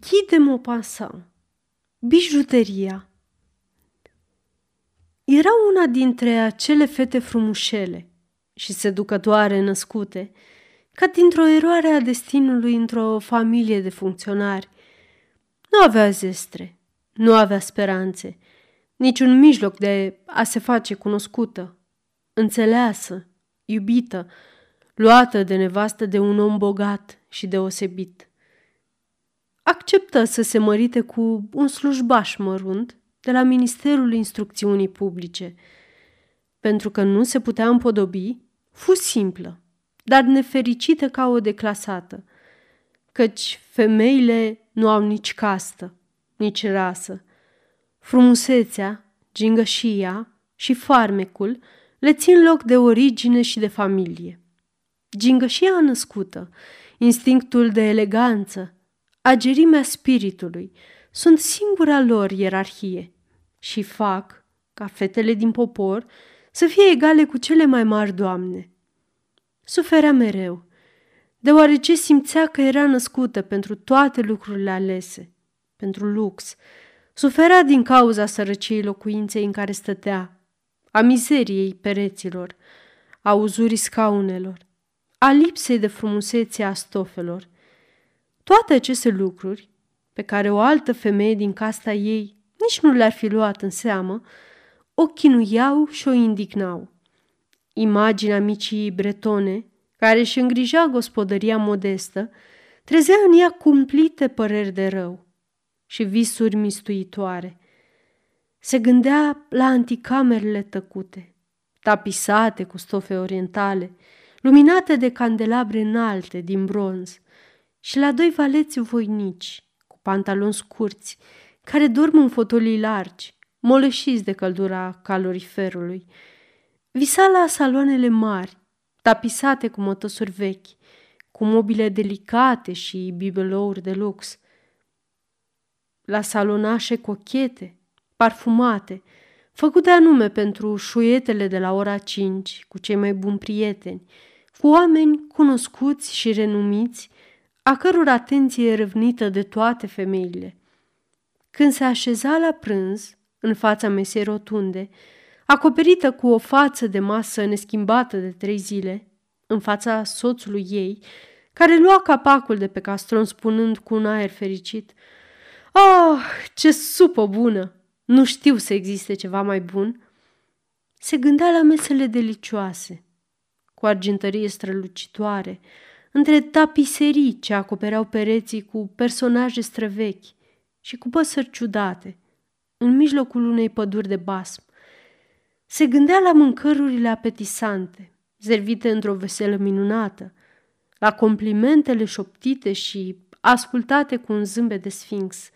Guy de Maupassant Bijuteria Era una dintre acele fete frumușele și seducătoare născute, ca dintr-o eroare a destinului într-o familie de funcționari. Nu avea zestre, nu avea speranțe, niciun mijloc de a se face cunoscută, înțeleasă, iubită, luată de nevastă de un om bogat și deosebit. Acceptă să se mărite cu un slujbaș mărunt de la Ministerul Instrucțiunii Publice. Pentru că nu se putea împodobi, fu simplă, dar nefericită ca o declasată, căci femeile nu au nici castă, nici rasă. Frumusețea, gingășia și farmecul le țin loc de origine și de familie. Gingășia născută, instinctul de eleganță, agerimea spiritului sunt singura lor ierarhie și fac ca fetele din popor să fie egale cu cele mai mari doamne. Suferea mereu, deoarece simțea că era născută pentru toate lucrurile alese, pentru lux. Suferea din cauza sărăciei locuinței în care stătea, a mizeriei pereților, a uzurii scaunelor, a lipsei de frumusețe a stofelor. Toate aceste lucruri, pe care o altă femeie din casta ei nici nu le-ar fi luat în seamă, o chinuiau și o indignau. Imaginea micii bretone, care își îngrija gospodăria modestă, trezea în ea cumplite păreri de rău și visuri mistuitoare. Se gândea la anticamerele tăcute, tapisate cu stofe orientale, luminate de candelabre înalte din bronz, și la doi valeți voinici, cu pantaloni scurți, care dorm în fotolii largi, molășiți de căldura caloriferului. Visa la saloanele mari, tapisate cu mătăsuri vechi, cu mobile delicate și bibelouri de lux. La salonașe cochete, parfumate, făcute anume pentru șuietele de la ora 5 cu cei mai buni prieteni, cu oameni cunoscuți și renumiți, a căror atenție e râvnită de toate femeile. Când se așeza la prânz, în fața mesei rotunde, acoperită cu o față de masă neschimbată de trei zile, în fața soțului ei, care lua capacul de pe castron spunând cu un aer fericit, Ah, ce supă bună! Nu știu să existe ceva mai bun!" Se gândea la mesele delicioase, cu argintărie strălucitoare, între tapiserii ce acopereau pereții cu personaje străvechi și cu păsări ciudate, în mijlocul unei păduri de basm. Se gândea la mâncărurile apetisante, servite într-o veselă minunată, la complimentele șoptite și ascultate cu un zâmbet de sfinx,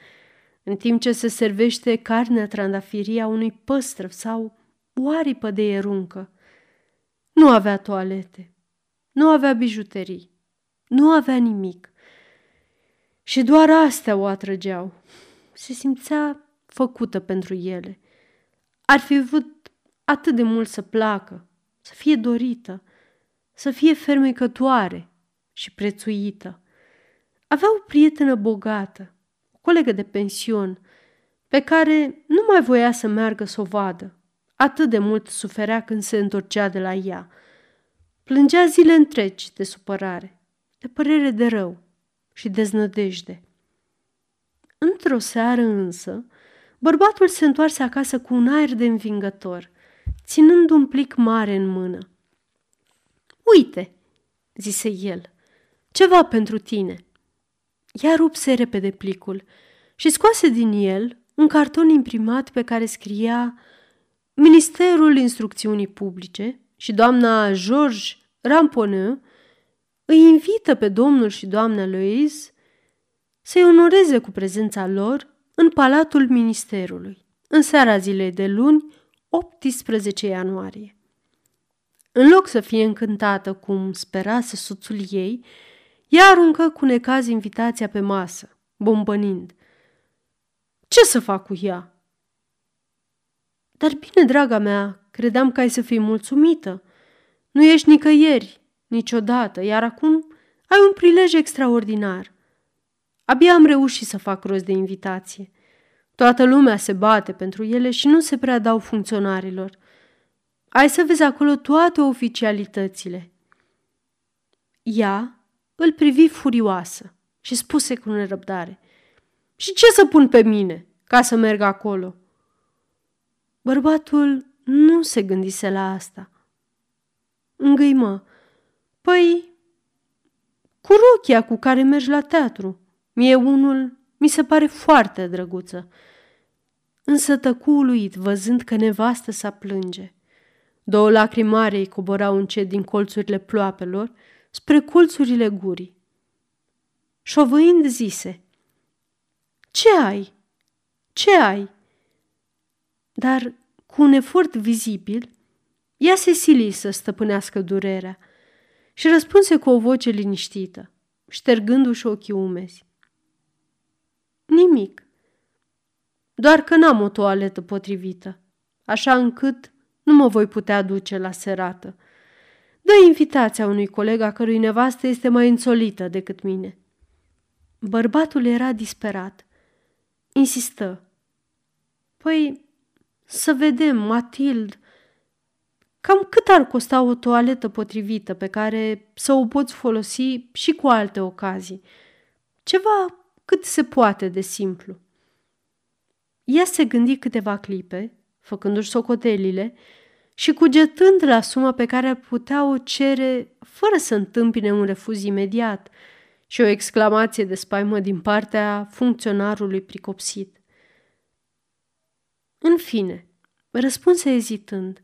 în timp ce se servește carnea trandafirii a unui păstrăv sau o aripă de ieruncă. Nu avea toalete, nu avea bijuterii, nu avea nimic. Și doar astea o atrăgeau. Se simțea făcută pentru ele. Ar fi vrut atât de mult să placă, să fie dorită, să fie fermecătoare și prețuită. Avea o prietenă bogată, o colegă de pension, pe care nu mai voia să meargă să o vadă. Atât de mult suferea când se întorcea de la ea. Plângea zile întregi de supărare, de părere de rău și deznădejde. Într-o seară însă, bărbatul se întoarse acasă cu un aer de învingător, ținând un plic mare în mână. Uite, zise el, ceva pentru tine. Ea rupse repede plicul și scoase din el un carton imprimat pe care scria Ministerul Instrucțiunii Publice și doamna George Ramponeu îi invită pe domnul și doamna Louise să-i onoreze cu prezența lor în Palatul Ministerului, în seara zilei de luni, 18 ianuarie. În loc să fie încântată cum sperase soțul ei, ea aruncă cu necaz invitația pe masă, bombănind. Ce să fac cu ea? Dar bine, draga mea, credeam că ai să fii mulțumită. Nu ești nicăieri, niciodată, iar acum ai un prilej extraordinar. Abia am reușit să fac rost de invitație. Toată lumea se bate pentru ele și nu se prea dau funcționarilor. Ai să vezi acolo toate oficialitățile. Ea îl privi furioasă și spuse cu nerăbdare. Și ce să pun pe mine ca să merg acolo? Bărbatul nu se gândise la asta. Îngâimă. Păi, cu rochia cu care mergi la teatru. Mie unul mi se pare foarte drăguță. Însă tăcu uluit, văzând că nevastă sa plânge. Două lacrimi mari îi coborau încet din colțurile ploapelor spre colțurile gurii. Șovăind zise, Ce ai? Ce ai?" Dar, cu un efort vizibil, ea se sili să stăpânească durerea și răspunse cu o voce liniștită, ștergându-și ochii umezi. Nimic. Doar că n-am o toaletă potrivită, așa încât nu mă voi putea duce la serată. Dă invitația unui coleg a cărui nevastă este mai înțolită decât mine. Bărbatul era disperat. Insistă. Păi, să vedem, Matild, cam cât ar costa o toaletă potrivită pe care să o poți folosi și cu alte ocazii? Ceva cât se poate de simplu. Ea se gândi câteva clipe, făcându-și socotelile, și cugetând la suma pe care ar putea o cere fără să întâmpine un refuz imediat și o exclamație de spaimă din partea funcționarului pricopsit. În fine, răspunse ezitând.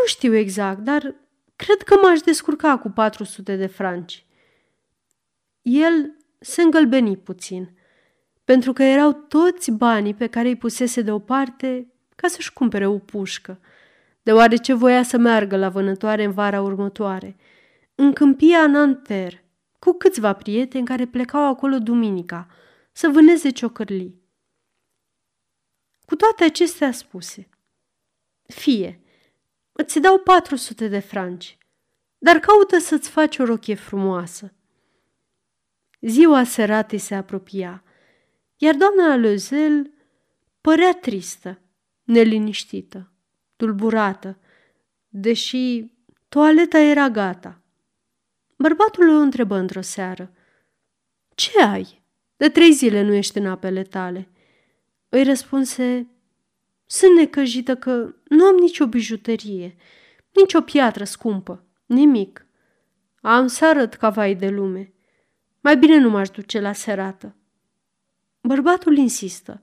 Nu știu exact, dar cred că m-aș descurca cu 400 de franci. El se îngălbeni puțin, pentru că erau toți banii pe care îi pusese deoparte ca să-și cumpere o pușcă, deoarece voia să meargă la vânătoare în vara următoare, în câmpia Nanter, cu câțiva prieteni care plecau acolo duminica să vâneze ciocărlii. Cu toate acestea spuse, fie, îți dau 400 de franci, dar caută să-ți faci o rochie frumoasă. Ziua seratei se apropia, iar doamna Lozel părea tristă, neliniștită, tulburată, deși toaleta era gata. Bărbatul o întrebă într-o seară. Ce ai? De trei zile nu ești în apele tale. Îi răspunse, sunt necăjită că nu am nicio bijuterie, nicio piatră scumpă, nimic. Am să arăt ca vai de lume. Mai bine nu m-aș duce la serată. Bărbatul insistă.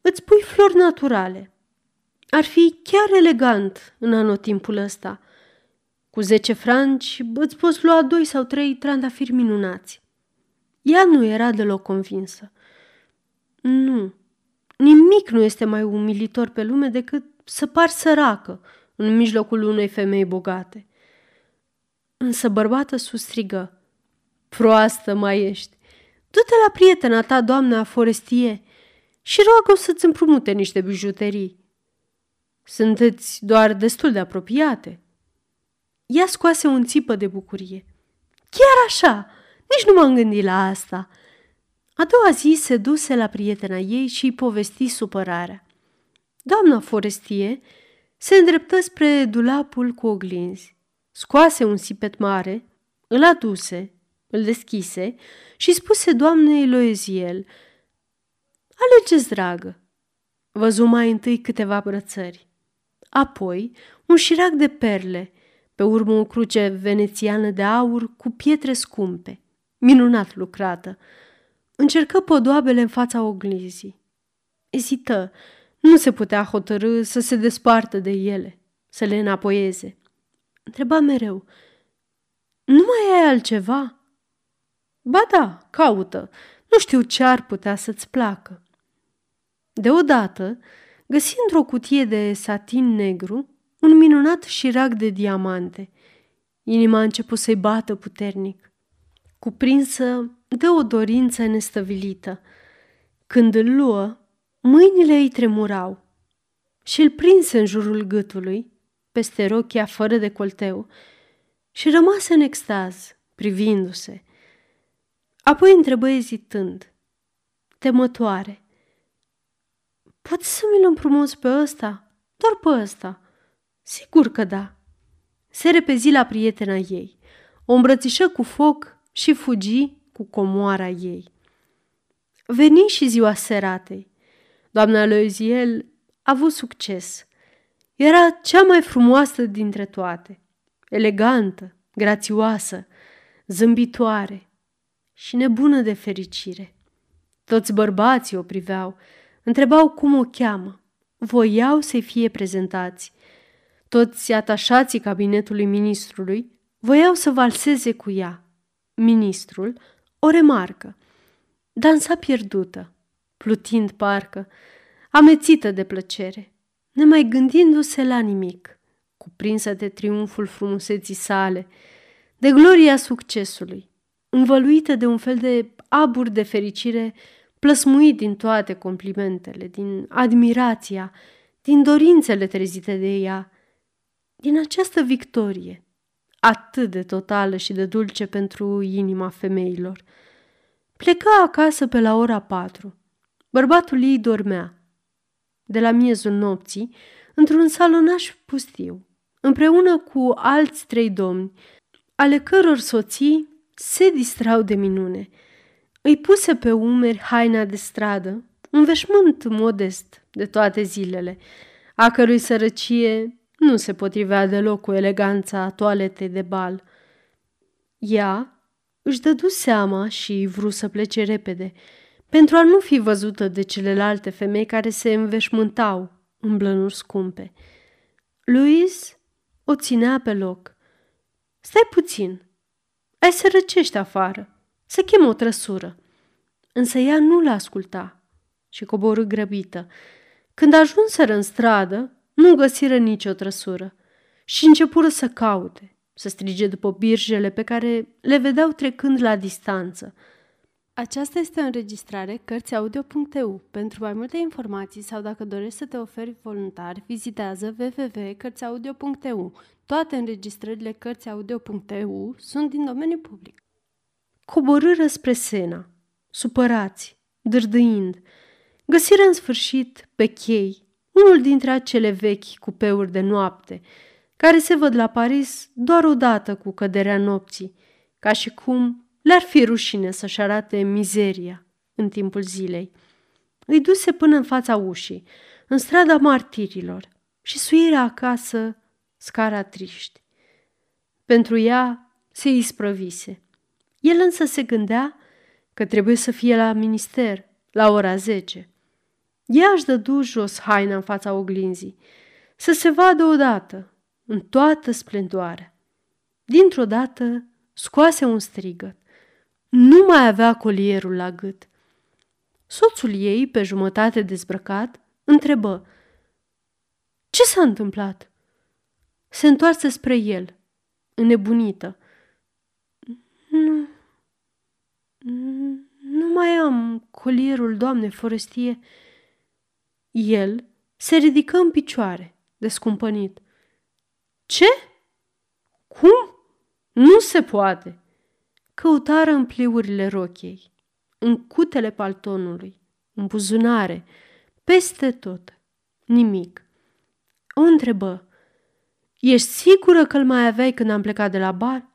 Îți pui flori naturale. Ar fi chiar elegant în anotimpul ăsta. Cu zece franci îți poți lua doi sau trei trandafiri minunați. Ea nu era deloc convinsă. Nu, nimic nu este mai umilitor pe lume decât să pari săracă în mijlocul unei femei bogate. Însă bărbată sustrigă. Proastă mai ești. Du-te la prietena ta, doamna Forestie, și roagă-o să-ți împrumute niște bijuterii. Sunteți doar destul de apropiate. Ea scoase un țipă de bucurie. Chiar așa, nici nu m-am gândit la asta. A doua zi se duse la prietena ei și îi povesti supărarea. Doamna Forestie se îndreptă spre dulapul cu oglinzi, scoase un sipet mare, îl aduse îl deschise și spuse doamnei Loeziel, Alegeți, dragă! Văzu mai întâi câteva brățări, apoi un șirac de perle, pe urmă o cruce venețiană de aur cu pietre scumpe, minunat lucrată. Încercă podoabele în fața oglinzii. Ezită, nu se putea hotărâ să se despartă de ele, să le înapoieze. Întreba mereu, nu mai ai altceva?" Ba da, caută. Nu știu ce ar putea să-ți placă. Deodată, găsi într-o cutie de satin negru un minunat șirac de diamante. Inima a început să-i bată puternic, cuprinsă de o dorință nestăvilită. Când îl luă, mâinile îi tremurau și îl prinse în jurul gâtului, peste rochia fără de colteu, și rămase în extaz, privindu-se – Apoi întrebă ezitând, temătoare. Poți să mi-l împrumuți pe ăsta? Doar pe ăsta. Sigur că da. Se repezi la prietena ei, o îmbrățișă cu foc și fugi cu comoara ei. Veni și ziua seratei. Doamna Loiziel a avut succes. Era cea mai frumoasă dintre toate, elegantă, grațioasă, zâmbitoare și nebună de fericire. Toți bărbații o priveau, întrebau cum o cheamă, voiau să-i fie prezentați. Toți atașații cabinetului ministrului voiau să valseze cu ea. Ministrul o remarcă. Dansa pierdută, plutind parcă, amețită de plăcere, nemai gândindu-se la nimic, cuprinsă de triumful frumuseții sale, de gloria succesului, învăluită de un fel de abur de fericire plăsmuit din toate complimentele, din admirația, din dorințele trezite de ea, din această victorie, atât de totală și de dulce pentru inima femeilor. Pleca acasă pe la ora patru. Bărbatul ei dormea. De la miezul nopții, într-un salonaș pustiu, împreună cu alți trei domni, ale căror soții se distrau de minune. Îi puse pe umeri haina de stradă, un veșmânt modest de toate zilele, a cărui sărăcie nu se potrivea deloc cu eleganța toaletei de bal. Ea își dădu seama și vrut să plece repede, pentru a nu fi văzută de celelalte femei care se înveșmântau în blănuri scumpe. Louise o ținea pe loc. Stai puțin, ai să răcești afară, să chem o trăsură. Însă ea nu l asculta și coborâ grăbită. Când ajunseră în stradă, nu găsiră nicio trăsură și începură să caute, să strige după birjele pe care le vedeau trecând la distanță. Aceasta este o înregistrare Cărțiaudio.eu. Pentru mai multe informații sau dacă dorești să te oferi voluntar, vizitează www.cărțiaudio.eu. Toate înregistrările Cărțiaudio.eu sunt din domeniu public. Coborâră spre Sena, supărați, dârdâind. Găsiră în sfârșit pe chei unul dintre acele vechi cupeuri de noapte, care se văd la Paris doar odată cu căderea nopții, ca și cum le-ar fi rușine să-și arate mizeria în timpul zilei. Îi duse până în fața ușii, în strada martirilor, și suirea acasă scara triști. Pentru ea se isprăvise. El însă se gândea că trebuie să fie la minister la ora zece. Ea își dădu jos haina în fața oglinzii, să se vadă odată, în toată splendoarea. Dintr-o dată scoase un strigăt. Nu mai avea colierul la gât. Soțul ei, pe jumătate dezbrăcat, întrebă Ce s-a întâmplat? Se întoarse spre el, înnebunită. Nu, nu mai am colierul, doamne, forestie. El se ridică în picioare, descumpănit. Ce? Cum? Nu se poate! Căutară în pliurile rochiei, în cutele paltonului, în buzunare, peste tot. Nimic. O întrebă. Ești sigură că îl mai aveai când am plecat de la bar?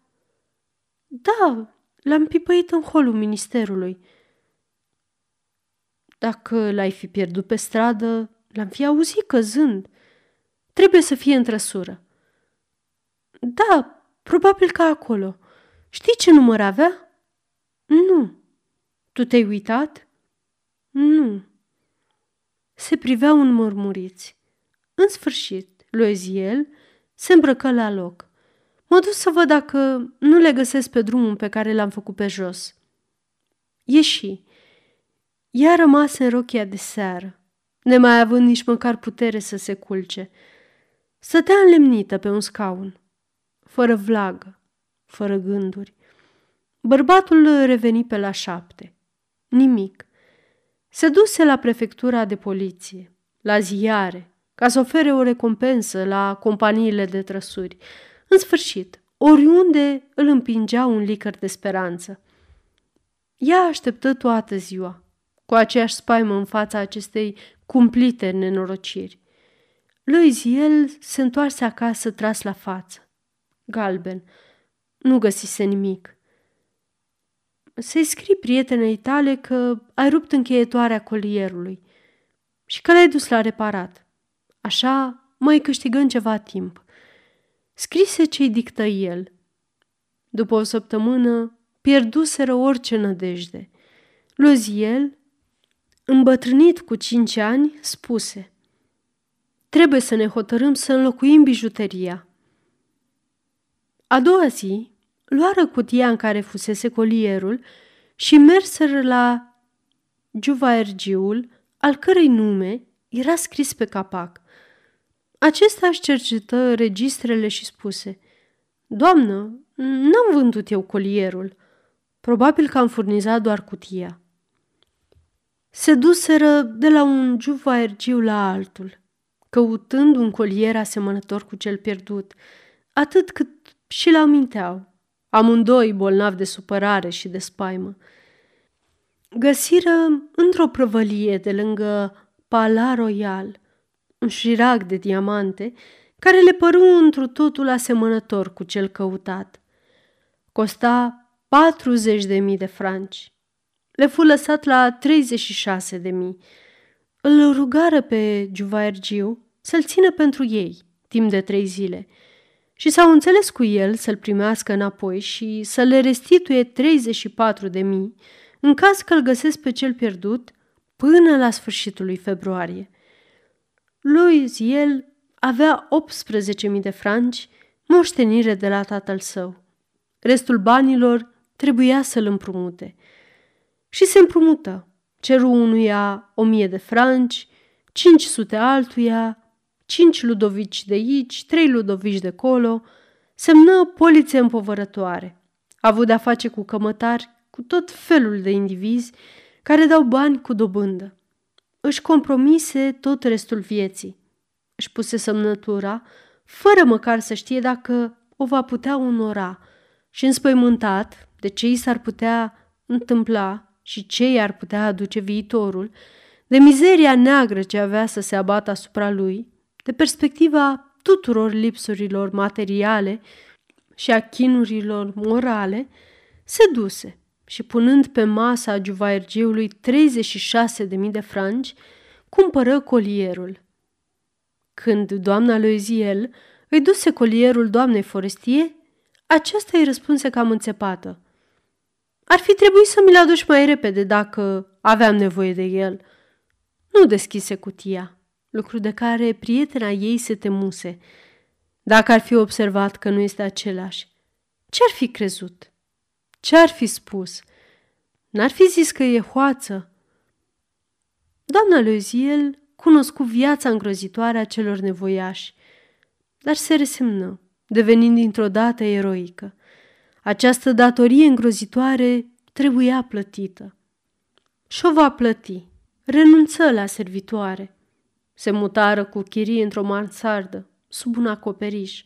Da, l-am pipăit în holul ministerului. Dacă l-ai fi pierdut pe stradă, l-am fi auzit căzând. Trebuie să fie în trăsură. Da, probabil că acolo. Știi ce număr avea? Nu. Tu te-ai uitat? Nu. Se priveau murmuriți. În sfârșit, Loeziel se îmbrăcă la loc. Mă duc să văd dacă nu le găsesc pe drumul pe care l-am făcut pe jos. Ieși. Ea rămase în rochia de seară, nemai având nici măcar putere să se culce. Stătea înlemnită pe un scaun, fără vlagă, fără gânduri. Bărbatul reveni pe la șapte. Nimic. Se duse la prefectura de poliție, la ziare, ca să ofere o recompensă la companiile de trăsuri. În sfârșit, oriunde îl împingea un licăr de speranță. Ea așteptă toată ziua, cu aceeași spaimă în fața acestei cumplite nenorociri. Lui el se întoarse acasă tras la față. Galben. Nu găsise nimic. Să-i scrii prietenei tale că ai rupt încheietoarea colierului și că l-ai dus la reparat. Așa mai câștigăm ceva timp. Scrise ce-i dictă el. După o săptămână, pierduseră orice nădejde. Loziel, îmbătrânit cu cinci ani, spuse Trebuie să ne hotărâm să înlocuim bijuteria. A doua zi, luară cutia în care fusese colierul și merseră la Juvaergiul, al cărei nume era scris pe capac. Acesta își cercetă registrele și spuse Doamnă, n-am vândut eu colierul. Probabil că am furnizat doar cutia. Se duseră de la un juvaergiu la altul, căutând un colier asemănător cu cel pierdut, atât cât și l aminteau, amândoi bolnavi de supărare și de spaimă. Găsiră într-o prăvălie de lângă Pala Royal un șirac de diamante care le păru întru totul asemănător cu cel căutat. Costa 40.000 de franci. Le fu lăsat la 36.000. Îl rugară pe Giuvaergiu să-l țină pentru ei timp de trei zile și s-au înțeles cu el să-l primească înapoi și să le restituie 34.000 în caz că îl găsesc pe cel pierdut până la sfârșitul lui februarie. Lui el avea 18.000 de franci moștenire de la tatăl său. Restul banilor trebuia să-l împrumute. Și se împrumută. Ceru unuia o mie de franci, 500 altuia, cinci ludovici de aici, trei ludovici de colo, semnă polițe împovărătoare. A avut de-a face cu cămătari, cu tot felul de indivizi care dau bani cu dobândă. Își compromise tot restul vieții. Își puse semnătura, fără măcar să știe dacă o va putea onora și înspăimântat de ce i s-ar putea întâmpla și ce i-ar putea aduce viitorul, de mizeria neagră ce avea să se abată asupra lui, de perspectiva tuturor lipsurilor materiale și a chinurilor morale, se duse și punând pe masa juvaergiului 36.000 de franci, cumpără colierul. Când doamna lui Ziel îi duse colierul doamnei Forestie, aceasta îi răspunse cam înțepată. Ar fi trebuit să mi-l aduci mai repede dacă aveam nevoie de el. Nu deschise cutia, lucru de care prietena ei se temuse. Dacă ar fi observat că nu este același, ce-ar fi crezut? Ce-ar fi spus? N-ar fi zis că e hoață? Doamna Loziel cunoscu viața îngrozitoare a celor nevoiași, dar se resemnă, devenind dintr-o dată eroică. Această datorie îngrozitoare trebuia plătită. Și o va plăti. Renunță la servitoare. Se mutară cu chirii într-o mansardă, sub un acoperiș.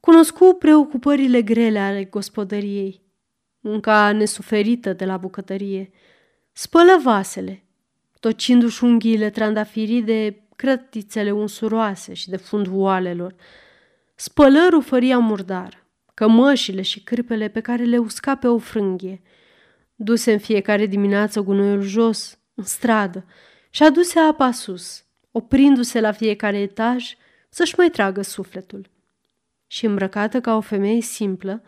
Cunoscu preocupările grele ale gospodăriei, munca nesuferită de la bucătărie, spălă vasele, tocindu-și unghiile trandafirii de crătițele unsuroase și de fundul oalelor. Spălă rufăria murdar, cămășile și cârpele pe care le usca pe o frânghie. Duse în fiecare dimineață gunoiul jos, în stradă, și aduse apa sus, oprindu-se la fiecare etaj să-și mai tragă sufletul. Și îmbrăcată ca o femeie simplă,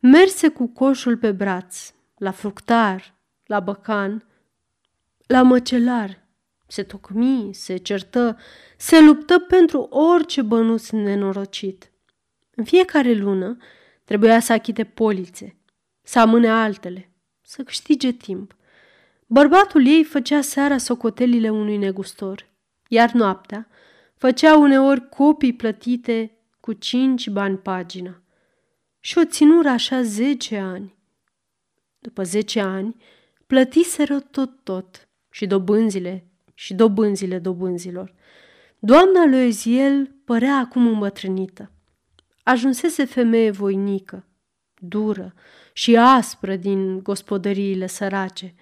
merse cu coșul pe braț, la fructar, la băcan, la măcelar. Se tocmi, se certă, se luptă pentru orice bănuț nenorocit. În fiecare lună trebuia să achite polițe, să amâne altele, să câștige timp. Bărbatul ei făcea seara socotelile unui negustor, iar noaptea făcea uneori copii plătite cu cinci bani pagina. Și o ținură așa zece ani. După zece ani, plătiseră tot-tot și dobânzile și dobânzile dobânzilor. Doamna lui Eziel părea acum îmbătrânită. Ajunsese femeie voinică, dură și aspră din gospodăriile sărace.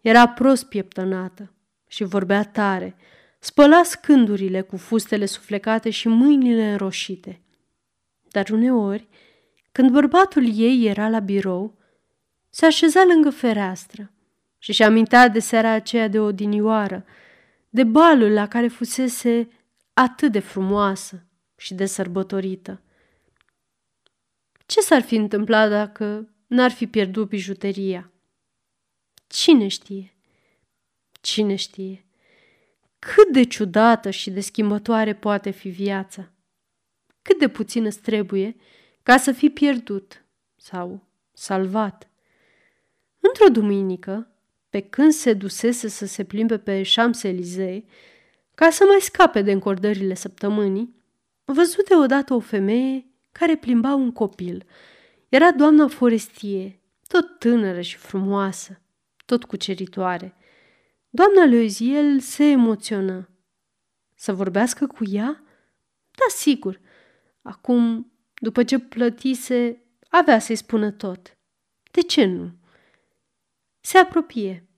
Era prost pieptănată și vorbea tare, spăla scândurile cu fustele suflecate și mâinile înroșite. Dar uneori, când bărbatul ei era la birou, se așeza lângă fereastră și și amintea de seara aceea de odinioară, de balul la care fusese atât de frumoasă și de sărbătorită. Ce s-ar fi întâmplat dacă n-ar fi pierdut bijuteria? Cine știe? Cine știe? Cât de ciudată și de schimbătoare poate fi viața? Cât de puțin îți trebuie ca să fii pierdut sau salvat? Într-o duminică, pe când se dusese să se plimbe pe Champs-Élysées, ca să mai scape de încordările săptămânii, văzut deodată o femeie care plimba un copil. Era doamna Forestie, tot tânără și frumoasă, tot cuceritoare. Doamna Leoziel se emoționă. Să vorbească cu ea? Da, sigur. Acum, după ce plătise, avea să-i spună tot. De ce nu? Se apropie.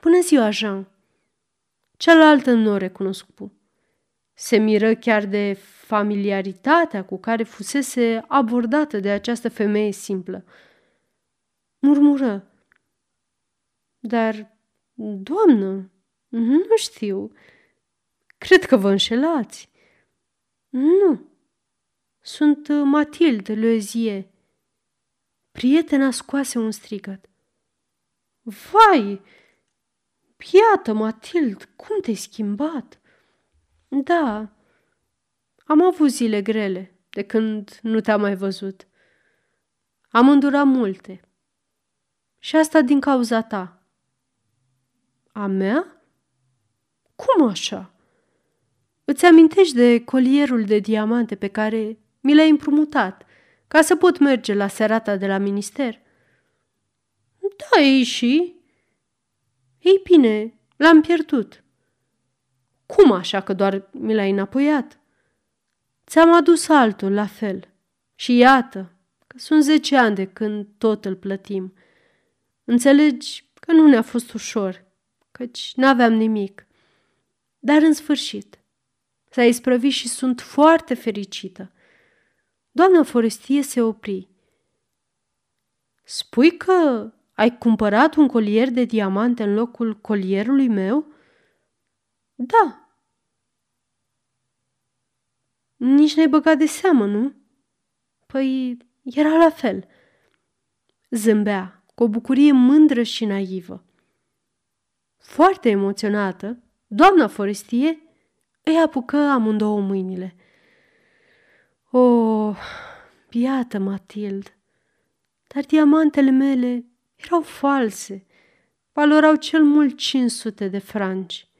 Bună ziua, Jean! Cealaltă nu o recunoscu. Se miră chiar de familiaritatea cu care fusese abordată de această femeie simplă. Murmură. Dar, doamnă, nu știu. Cred că vă înșelați. Nu. Sunt Matilde Loezie. Prietena scoase un strigăt. Vai! Iată, Matild, cum te-ai schimbat? Da, am avut zile grele de când nu te-am mai văzut. Am îndurat multe. Și asta din cauza ta. A mea? Cum așa? Îți amintești de colierul de diamante pe care mi l-ai împrumutat ca să pot merge la serata de la minister? Da, ei și? Ei bine, l-am pierdut. Cum așa că doar mi l-ai înapoiat? Ți-am adus altul la fel. Și iată că sunt zece ani de când tot îl plătim. Înțelegi că nu ne-a fost ușor, căci n-aveam nimic. Dar în sfârșit, s-a isprăvit și sunt foarte fericită. Doamna Forestie se opri. Spui că ai cumpărat un colier de diamante în locul colierului meu? Da. Nici n-ai băgat de seamă, nu? Păi, era la fel. Zâmbea, cu o bucurie mândră și naivă. Foarte emoționată, doamna Forestie îi apucă amândouă mâinile. O, oh, iată, Matild, dar diamantele mele erau false, valorau cel mult 500 de franci.